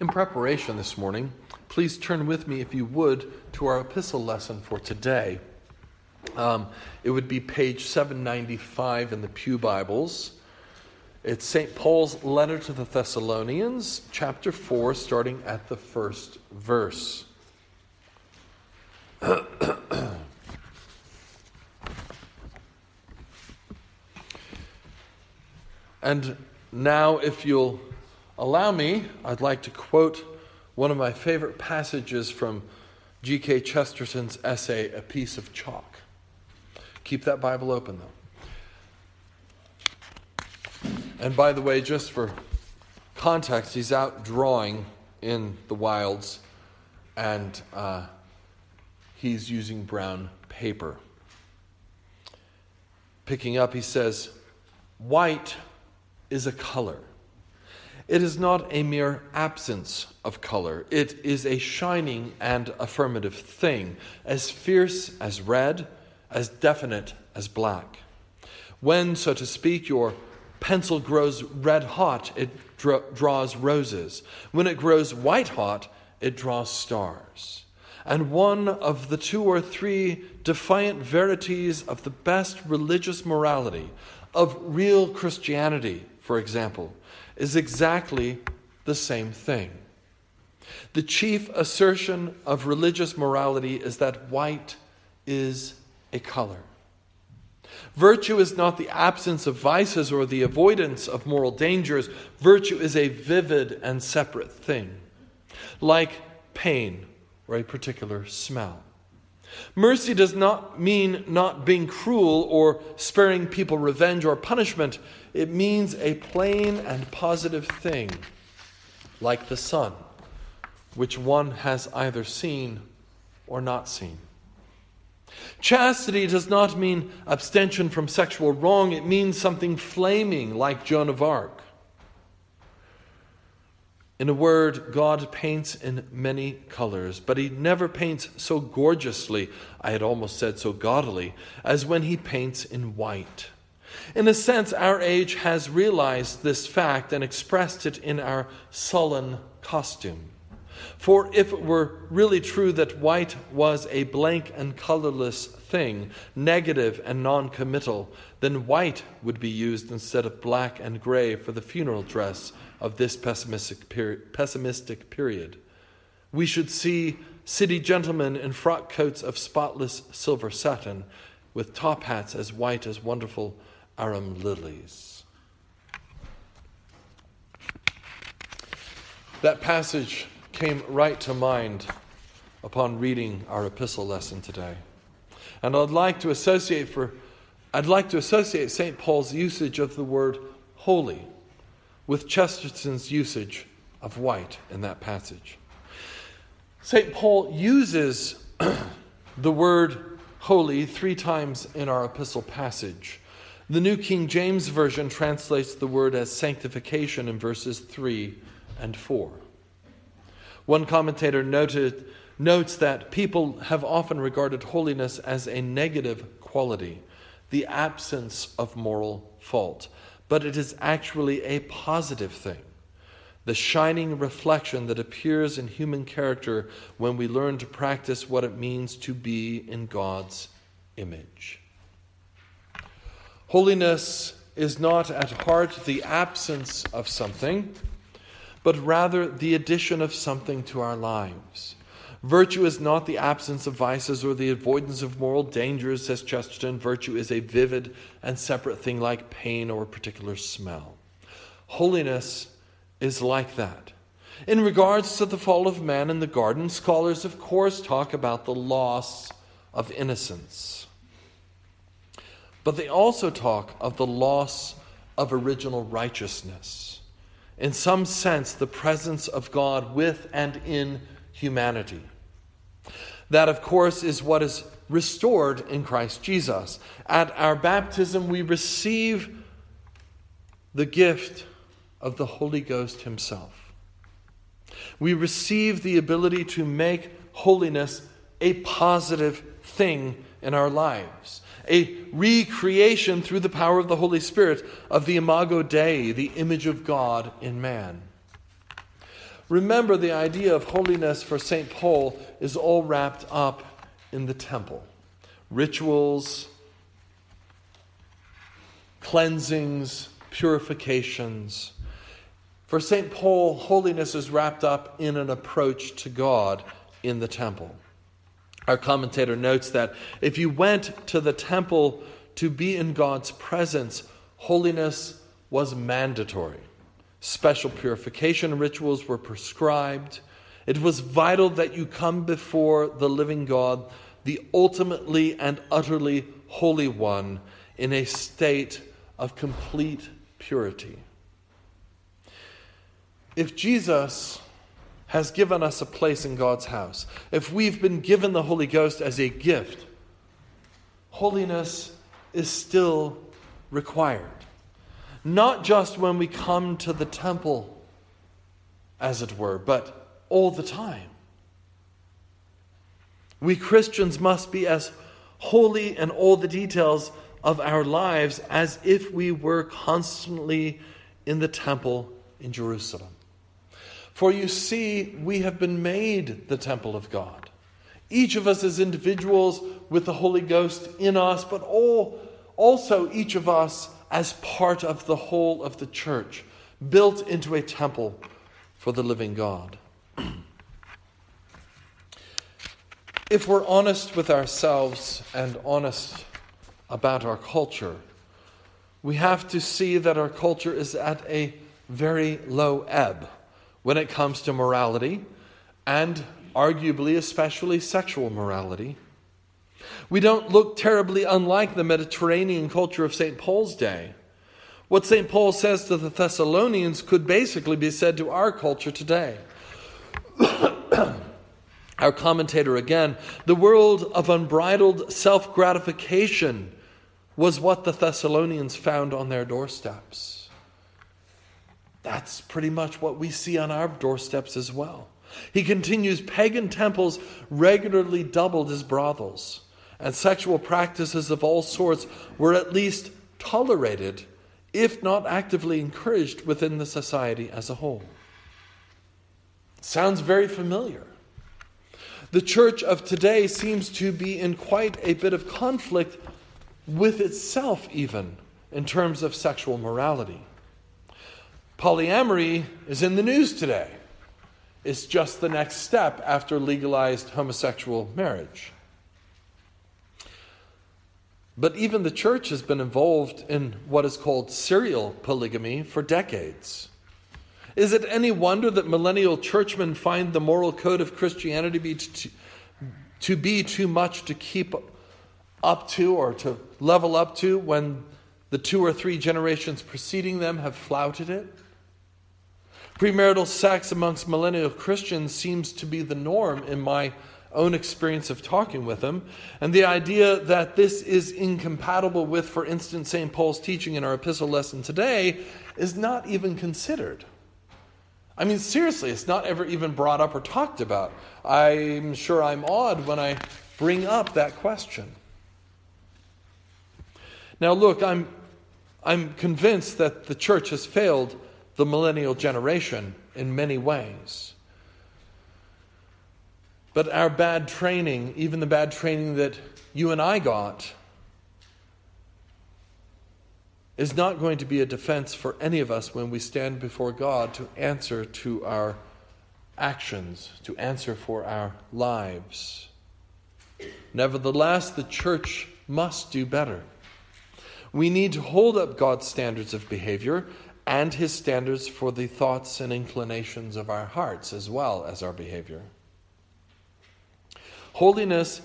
In preparation this morning, please turn with me, if you would, to our epistle lesson for today. Um, it would be page 795 in the Pew Bibles. It's St. Paul's letter to the Thessalonians, chapter 4, starting at the first verse. and now, if you'll allow me, I'd like to quote one of my favorite passages from G.K. Chesterton's essay, A Piece of Chalk. Keep that Bible open, though. And by the way, just for context, he's out drawing in the wilds and uh, he's using brown paper. Picking up, he says, White is a color. It is not a mere absence of color. It is a shining and affirmative thing, as fierce as red, as definite as black. When, so to speak, your pencil grows red hot, it draws roses. When it grows white hot, it draws stars. And one of the two or three defiant verities of the best religious morality, of real Christianity, for example, is exactly the same thing. The chief assertion of religious morality is that white is a color. Virtue is not the absence of vices or the avoidance of moral dangers. Virtue is a vivid and separate thing, like pain or a particular smell. Mercy does not mean not being cruel or sparing people revenge or punishment. It means a plain and positive thing, like the sun, which one has either seen or not seen. Chastity does not mean abstention from sexual wrong, it means something flaming, like Joan of Arc. In a word, God paints in many colors, but he never paints so gorgeously, I had almost said so gaudily, as when he paints in white. In a sense, our age has realized this fact and expressed it in our sullen costume. For if it were really true that white was a blank and colorless thing, negative and non committal, then white would be used instead of black and gray for the funeral dress of this pessimistic period. Pessimistic period. We should see city gentlemen in frock coats of spotless silver satin, with top hats as white as wonderful arum lilies. That passage came right to mind upon reading our epistle lesson today. And I'd like to associate for I'd like to associate St. Paul's usage of the word holy with Chesterton's usage of white in that passage. St. Paul uses the word holy three times in our epistle passage. The New King James Version translates the word as sanctification in verses 3 and 4. One commentator noted, notes that people have often regarded holiness as a negative quality, the absence of moral fault, but it is actually a positive thing. The shining reflection that appears in human character when we learn to practice what it means to be in God's image. Holiness is not at heart the absence of something but rather the addition of something to our lives. Virtue is not the absence of vices or the avoidance of moral dangers, says Chesterton. Virtue is a vivid and separate thing like pain or a particular smell. Holiness is like that. In regards to the fall of man in the garden, scholars, of course, talk about the loss of innocence. But they also talk of the loss of original righteousness in some sense, the presence of God with and in humanity. That, of course, is what is restored in Christ Jesus. At our baptism, we receive the gift of the Holy Ghost Himself. We receive the ability to make holiness a positive thing in our lives a recreation through the power of the Holy Spirit of the Imago Dei, the image of God in man. Remember, the idea of holiness for St. Paul is all wrapped up in the temple rituals, cleansings, purifications. For St. Paul, holiness is wrapped up in an approach to God in the temple. Our commentator notes that if you went to the temple to be in God's presence, holiness was mandatory. Special purification rituals were prescribed. It was vital that you come before the living God, the ultimately and utterly holy one, in a state of complete purity. If Jesus has given us a place in God's house, if we've been given the Holy Ghost as a gift, holiness is still required. Not just when we come to the temple, as it were, but all the time. We Christians must be as holy in all the details of our lives as if we were constantly in the temple in Jerusalem. For you see, we have been made the temple of God. Each of us as individuals with the Holy Ghost in us, but all, also each of us as part of the whole of the church, built into a temple for the living God. if we're honest with ourselves and honest about our culture, we have to see that our culture is at a very low ebb when it comes to morality and arguably, especially sexual morality. We don't look terribly unlike the Mediterranean culture of St. Paul's day. What St. Paul says to the Thessalonians could basically be said to our culture today. our commentator again the world of unbridled self gratification was what the Thessalonians found on their doorsteps. That's pretty much what we see on our doorsteps as well. He continues pagan temples regularly doubled as brothels, and sexual practices of all sorts were at least tolerated, if not actively encouraged, within the society as a whole. Sounds very familiar. The church of today seems to be in quite a bit of conflict with itself, even in terms of sexual morality. Polyamory is in the news today. It's just the next step after legalized homosexual marriage. But even the church has been involved in what is called serial polygamy for decades. Is it any wonder that millennial churchmen find the moral code of Christianity be to, to be too much to keep up to or to level up to when the two or three generations preceding them have flouted it? Premarital sex amongst millennial Christians seems to be the norm in my own experience of talking with them. And the idea that this is incompatible with, for instance, St. Paul's teaching in our epistle lesson today is not even considered. I mean, seriously, it's not ever even brought up or talked about. I'm sure I'm awed when I bring up that question. Now, look, I'm, I'm convinced that the church has failed the millennial generation in many ways. But our bad training, even the bad training that you and I got, is not going to be a defense for any of us when we stand before God to answer to our actions, to answer for our lives. Nevertheless, the church must do better. We need to hold up God's standards of behavior and his standards for the thoughts and inclinations of our hearts as well as our behavior. Holiness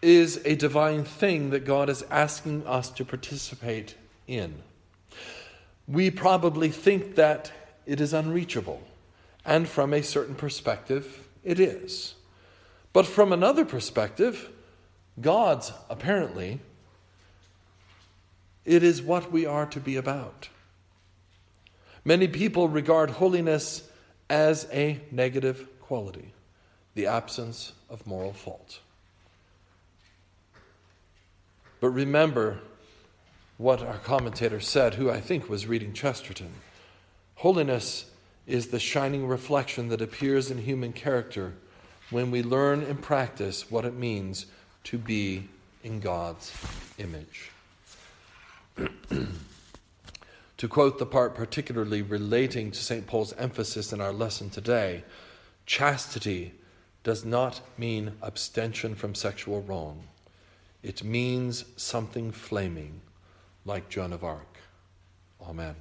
is a divine thing that God is asking us to participate in. We probably think that it is unreachable, and from a certain perspective, it is. But from another perspective, God's apparently it is what we are to be about. Many people regard holiness as a negative quality, the absence of moral fault. But remember what our commentator said, who I think was reading Chesterton. Holiness is the shining reflection that appears in human character when we learn and practice what it means to be in God's image. To quote the part particularly relating to St. Paul's emphasis in our lesson today, chastity does not mean abstention from sexual wrong. It means something flaming, like Joan of Arc. Amen.